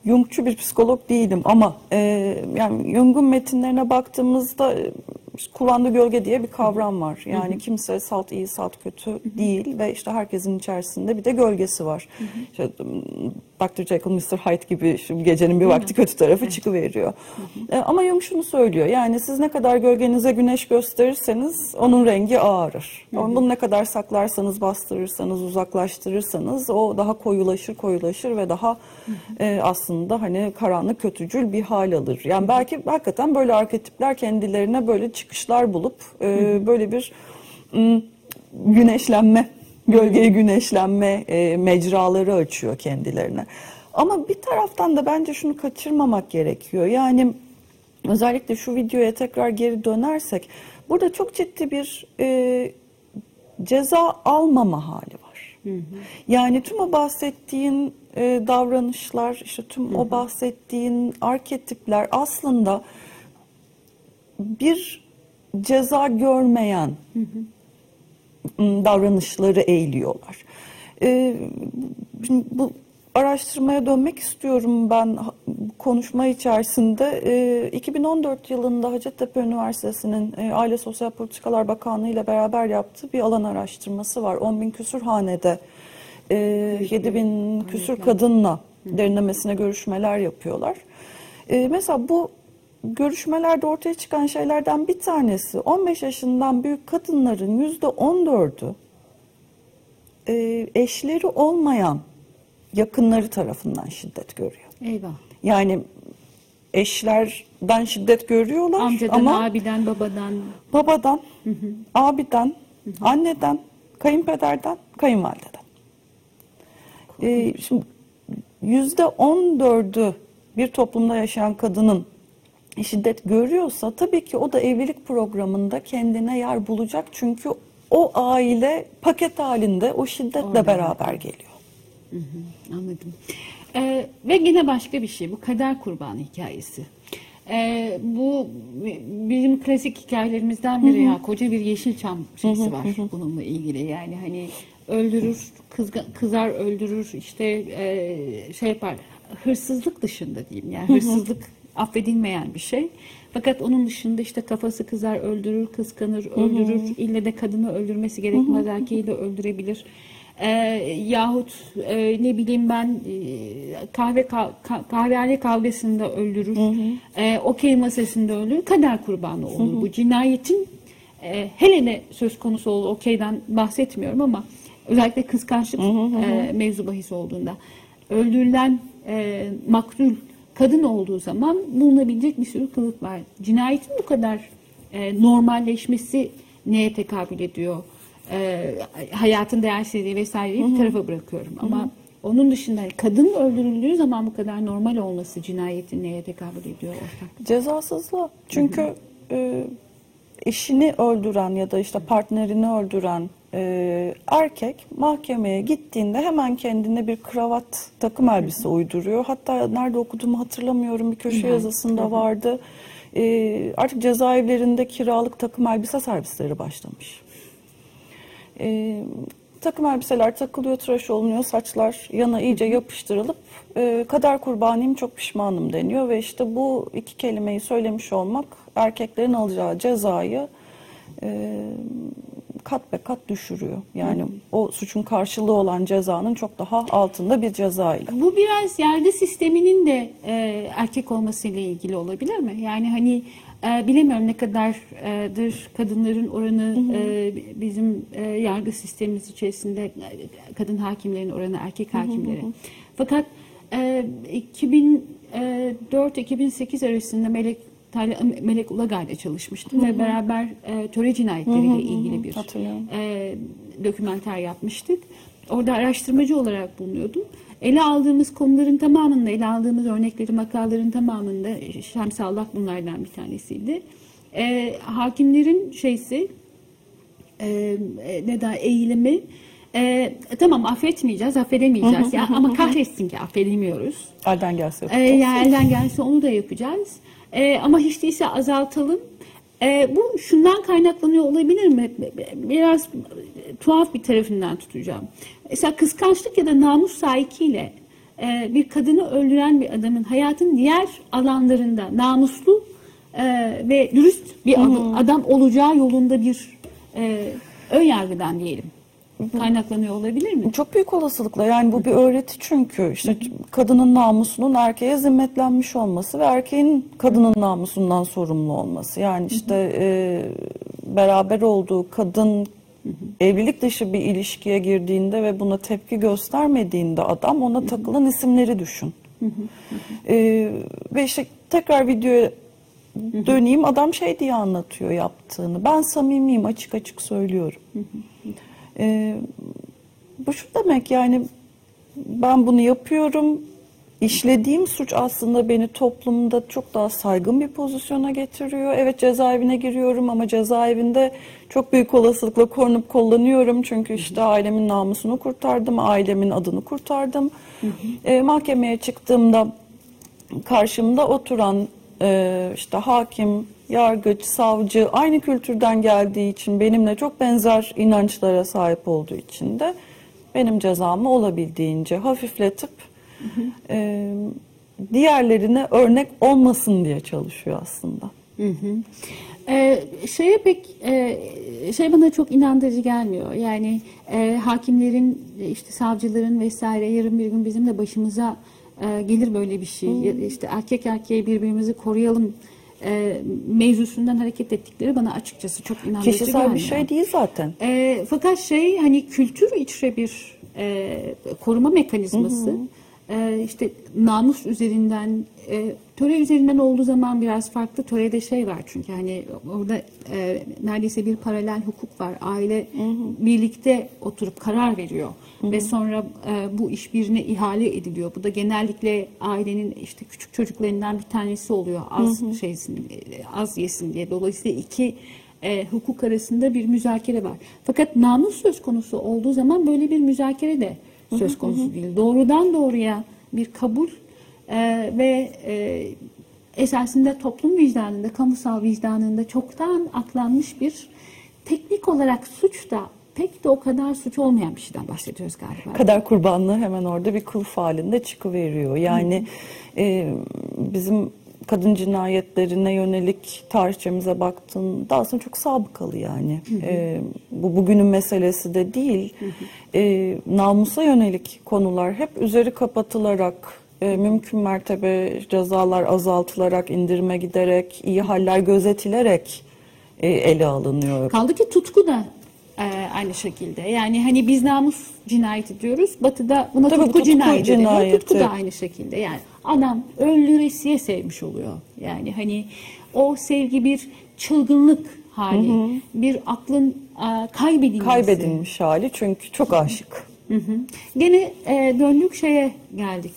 Jungçu bir psikolog değilim ama e, yani Jung'un metinlerine baktığımızda kullandığı gölge diye bir kavram var. Yani kimse salt iyi salt kötü değil ve işte herkesin içerisinde bir de gölgesi var. İşte, Dr. Jekyll, Mr. Hyde gibi şimdi gecenin bir vakti kötü tarafı çıkıveriyor. E, ama Jung şunu söylüyor yani siz ne kadar gölgenize güneş gösterirseniz onun rengi ağarır. Ama Bunu ne kadar saklarsanız, bastırırsanız, uzaklaştırırsanız o daha koyulaşır, koyulaşır ve daha e, aslında hani karanlık, kötücül bir hal alır. Yani belki hakikaten böyle arketipler kendilerine böyle çıkışlar bulup e, böyle bir m, güneşlenme, gölgeye güneşlenme e, mecraları açıyor kendilerine. Ama bir taraftan da bence şunu kaçırmamak gerekiyor. Yani özellikle şu videoya tekrar geri dönersek burada çok ciddi bir e, ceza almama hali var. Yani tüm o bahsettiğin e, davranışlar, işte tüm o bahsettiğin arketipler aslında bir ceza görmeyen davranışları eğiliyorlar. E, şimdi bu araştırmaya dönmek istiyorum ben konuşma içerisinde. E, 2014 yılında Hacettepe Üniversitesi'nin e, Aile Sosyal Politikalar Bakanlığı ile beraber yaptığı bir alan araştırması var. 10 bin küsur hanede e, 7 bin küsur kadınla derinlemesine görüşmeler yapıyorlar. E, mesela bu görüşmelerde ortaya çıkan şeylerden bir tanesi 15 yaşından büyük kadınların yüzde 14'ü e, eşleri olmayan yakınları tarafından şiddet görüyor. Eyvah. Yani eşlerden şiddet görüyorlar Amcadan, ama abiden, babadan. babadan, abiden, anneden, kayınpederden, kayınvalideden. Ee, şimdi yüzde on dördü bir toplumda yaşayan kadının şiddet görüyorsa tabii ki o da evlilik programında kendine yer bulacak. Çünkü o aile paket halinde o şiddetle beraber geliyor. Anladım. Ee, ve yine başka bir şey. Bu kader kurbanı hikayesi. Ee, bu bizim klasik hikayelerimizden biri ya. Koca bir Yeşilçam şeysi var bununla ilgili. Yani hani öldürür, kızga, kızar öldürür, işte e, şey yapar. Hırsızlık dışında diyeyim. Yani hırsızlık affedilmeyen bir şey. Fakat onun dışında işte kafası kızar, öldürür, kıskanır, öldürür. İlle de kadını öldürmesi gerekmez, erkeği de öldürebilir. e, yahut e, ne bileyim ben e, kahve ka- ka- kahvehane kavgasında öldürür, e, okey masasında öldürür, kader kurbanı olur. Bu cinayetin e, hele de söz konusu olur, okeyden bahsetmiyorum ama özellikle kıskançlık e, mevzu bahis olduğunda öldürülen e, maktul kadın olduğu zaman bulunabilecek bir sürü kılık var. Cinayetin bu kadar e, normalleşmesi neye tekabül ediyor? E, hayatın değersizliği vesaireyi bir tarafa bırakıyorum. Ama onun dışında kadın öldürüldüğü zaman bu kadar normal olması cinayetin neye tekabül ediyor ortak? Cezasızlığa. Çünkü e, eşini öldüren ya da işte partnerini öldüren e, erkek mahkemeye gittiğinde hemen kendine bir kravat takım elbise uyduruyor. Hatta nerede okuduğumu hatırlamıyorum bir köşe yazısında vardı. E, artık cezaevlerinde kiralık takım elbise servisleri başlamış. E, takım elbiseler takılıyor, tıraş olunuyor, saçlar yana iyice yapıştırılıp e, kader kurbanıyım çok pişmanım deniyor ve işte bu iki kelimeyi söylemiş olmak erkeklerin alacağı cezayı e, kat be kat düşürüyor. Yani o suçun karşılığı olan cezanın çok daha altında bir cezayla. Bu biraz yargı sisteminin de e, erkek olmasıyla ilgili olabilir mi? Yani hani e, bilemiyorum ne kadardır kadınların oranı e, bizim e, yargı sistemimiz içerisinde e, kadın hakimlerin oranı erkek hakimlere. Fakat e, 2004-2008 arasında Melek Melek Ulagay'la çalışmıştım ve beraber e, töre cinayetleriyle ilgili bir e, dokümenter yapmıştık. Orada araştırmacı olarak bulunuyordum. Ele aldığımız konuların tamamında, ele aldığımız örnekleri, makalaların tamamında Şemsi Allah bunlardan bir tanesiydi. E, hakimlerin şeysi, e, e, ne da eğilimi, e, tamam affetmeyeceğiz, affedemeyeceğiz ya ama kahretsin ki affedemiyoruz. Elden gelse Ee, yani elden gelse onu da yapacağız. Ee, ama hiç değilse azaltalım. Ee, bu şundan kaynaklanıyor olabilir mi? Biraz tuhaf bir tarafından tutacağım. Mesela kıskançlık ya da namus sahikiyle e, bir kadını öldüren bir adamın hayatın diğer alanlarında namuslu e, ve dürüst bir adam, adam olacağı yolunda bir e, ön yargıdan diyelim. Kaynaklanıyor olabilir mi? Çok büyük olasılıkla yani bu bir öğreti çünkü işte kadının namusunun erkeğe zimmetlenmiş olması ve erkeğin kadının namusundan sorumlu olması. Yani işte e, beraber olduğu kadın evlilik dışı bir ilişkiye girdiğinde ve buna tepki göstermediğinde adam ona takılan isimleri düşün. E, ve işte tekrar videoya döneyim adam şey diye anlatıyor yaptığını. Ben samimiyim açık açık söylüyorum. Ee, bu şu demek yani ben bunu yapıyorum. İşlediğim suç aslında beni toplumda çok daha saygın bir pozisyona getiriyor. Evet cezaevine giriyorum ama cezaevinde çok büyük olasılıkla korunup kullanıyorum. Çünkü işte ailemin namusunu kurtardım, ailemin adını kurtardım. Ee, mahkemeye çıktığımda karşımda oturan e, işte hakim, yargıç, savcı aynı kültürden geldiği için benimle çok benzer inançlara sahip olduğu için de benim cezamı olabildiğince hafifletip e, diğerlerine örnek olmasın diye çalışıyor aslında. Ee, şeye pek e, şey bana çok inandırıcı gelmiyor. Yani e, hakimlerin, işte savcıların vesaire yarın bir gün bizim de başımıza e, gelir böyle bir şey. Da işte erkek erkeğe birbirimizi koruyalım e, mevzusundan hareket ettikleri bana açıkçası çok inandırıcı Kişisel gelmiyor. bir şey değil zaten. E, fakat şey hani kültür içre bir e, koruma mekanizması. E, işte namus üzerinden, e, töre üzerinden olduğu zaman biraz farklı. Törede şey var çünkü hani orada e, neredeyse bir paralel hukuk var. Aile birlikte oturup karar veriyor ve sonra e, bu iş birine ihale ediliyor. Bu da genellikle ailenin işte küçük çocuklarından bir tanesi oluyor. Az şeysin, e, az yesin diye. Dolayısıyla iki e, hukuk arasında bir müzakere var. Fakat namus söz konusu olduğu zaman böyle bir müzakere de söz konusu değil. Doğrudan doğruya bir kabul e, ve e, esasında toplum vicdanında, kamusal vicdanında çoktan atlanmış bir teknik olarak suç da pek de o kadar suç olmayan bir şeyden bahsediyoruz galiba. Kader kurbanlığı hemen orada bir kılıf halinde çıkıveriyor. Yani e, bizim kadın cinayetlerine yönelik tarihçemize baktığında aslında çok sabıkalı yani. E, bu bugünün meselesi de değil. E, namusa yönelik konular hep üzeri kapatılarak, e, mümkün mertebe cezalar azaltılarak, indirime giderek, iyi haller gözetilerek e, ele alınıyor. Kaldı ki tutku da e, aynı şekilde. Yani hani biz namus cinayeti diyoruz. Batı'da buna Tabii, tutku, tutku cinayeti, deniyor. cinayeti. Tutku da aynı şekilde. Yani adam öldüresiye sevmiş oluyor. Yani hani o sevgi bir çılgınlık hali. Bir aklın e, kaybedilmesi. Kaybedilmiş hali çünkü çok aşık. Hı hı. Gene e, döndük şeye geldik.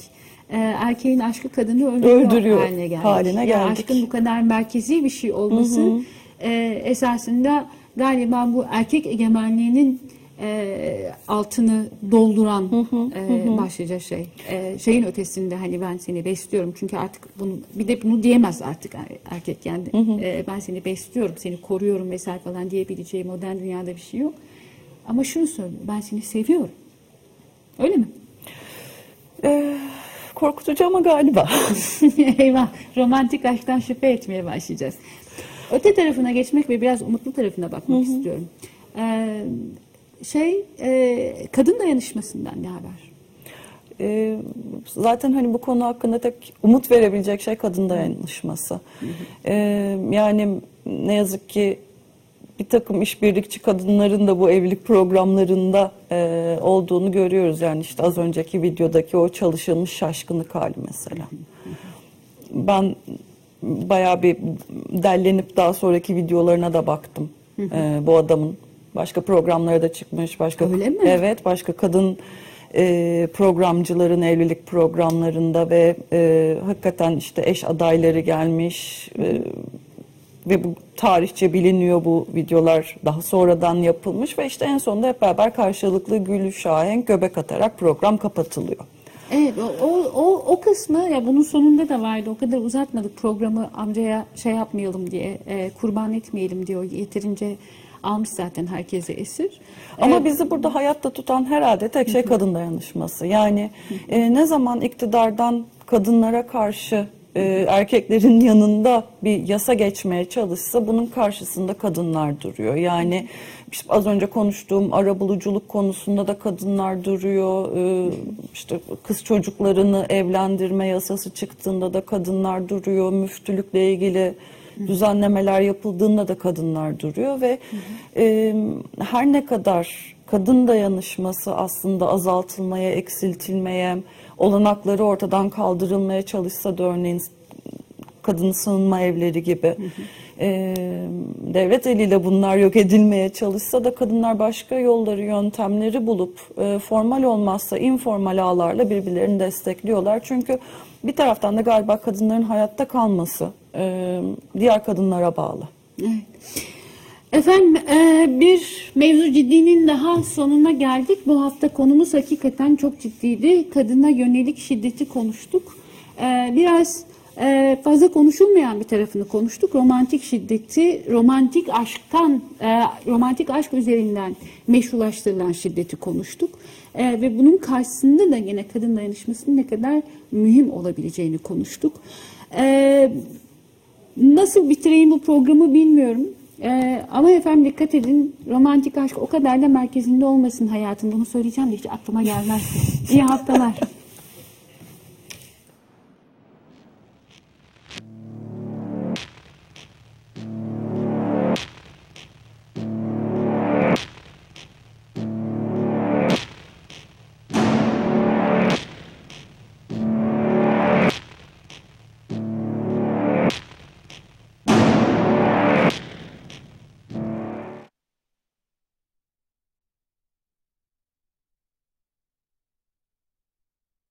E, erkeğin aşkı kadını öldürüyor, Öldürüyor haline geldik. haline geldik. aşkın bu kadar merkezi bir şey olması e, esasında galiba bu erkek egemenliğinin e, altını dolduran e, başlıca şey. E, şeyin ötesinde hani ben seni besliyorum çünkü artık bunu bir de bunu diyemez artık er- erkek yani E, ben seni besliyorum, seni koruyorum vesaire falan diyebileceği modern dünyada bir şey yok. Ama şunu söylüyorum, ben seni seviyorum. Öyle mi? Ee, korkutucu ama galiba. Eyvah, romantik aşktan şüphe etmeye başlayacağız. Öte tarafına geçmek ve biraz umutlu tarafına bakmak istiyorum. Ee, şey, e, kadın dayanışmasından ne haber? Ee, zaten hani bu konu hakkında tek umut verebilecek şey kadın dayanışması. Ee, yani ne yazık ki bir takım işbirlikçi kadınların da bu evlilik programlarında e, olduğunu görüyoruz. Yani işte az önceki videodaki o çalışılmış şaşkınlık hali mesela. Ben bayağı bir dellenip daha sonraki videolarına da baktım. Ee, bu adamın başka programlara da çıkmış. Başka Öyle mi? Evet, başka kadın e, programcıların evlilik programlarında ve e, hakikaten işte eş adayları gelmiş e, ve bu tarihçe biliniyor bu videolar daha sonradan yapılmış ve işte en sonunda hep beraber karşılıklı gülü şahenk göbek atarak program kapatılıyor. Evet, o, o, o, kısmı ya bunun sonunda da vardı. O kadar uzatmadık programı amcaya şey yapmayalım diye, e, kurban etmeyelim diyor. Yeterince almış zaten herkese esir. Ama Evet. bizi burada hayatta tutan herhalde tek şey kadın dayanışması. Yani e, ne zaman iktidardan kadınlara karşı e, erkeklerin yanında bir yasa geçmeye çalışsa bunun karşısında kadınlar duruyor. Yani işte az önce konuştuğum arabuluculuk konusunda da kadınlar duruyor. E, işte kız çocuklarını evlendirme yasası çıktığında da kadınlar duruyor. Müftülükle ilgili düzenlemeler yapıldığında da kadınlar duruyor ve e, her ne kadar kadın dayanışması aslında azaltılmaya, eksiltilmeye, olanakları ortadan kaldırılmaya çalışsa da örneğin kadın sığınma evleri gibi e, devlet eliyle bunlar yok edilmeye çalışsa da kadınlar başka yolları, yöntemleri bulup e, formal olmazsa informal ağlarla birbirlerini destekliyorlar. Çünkü bir taraftan da galiba kadınların hayatta kalması e, diğer kadınlara bağlı. Efendim e, bir mevzu ciddinin daha sonuna geldik. Bu hafta konumuz hakikaten çok ciddiydi. Kadına yönelik şiddeti konuştuk. E, biraz e, fazla konuşulmayan bir tarafını konuştuk. Romantik şiddeti, romantik aşktan, romantik aşk üzerinden meşrulaştırılan şiddeti konuştuk. Ve bunun karşısında da yine kadın dayanışmasının ne kadar mühim olabileceğini konuştuk. Nasıl bitireyim bu programı bilmiyorum. Ee, ama efendim dikkat edin romantik aşk o kadar da merkezinde olmasın hayatım. Bunu söyleyeceğim de hiç aklıma gelmez. İyi haftalar.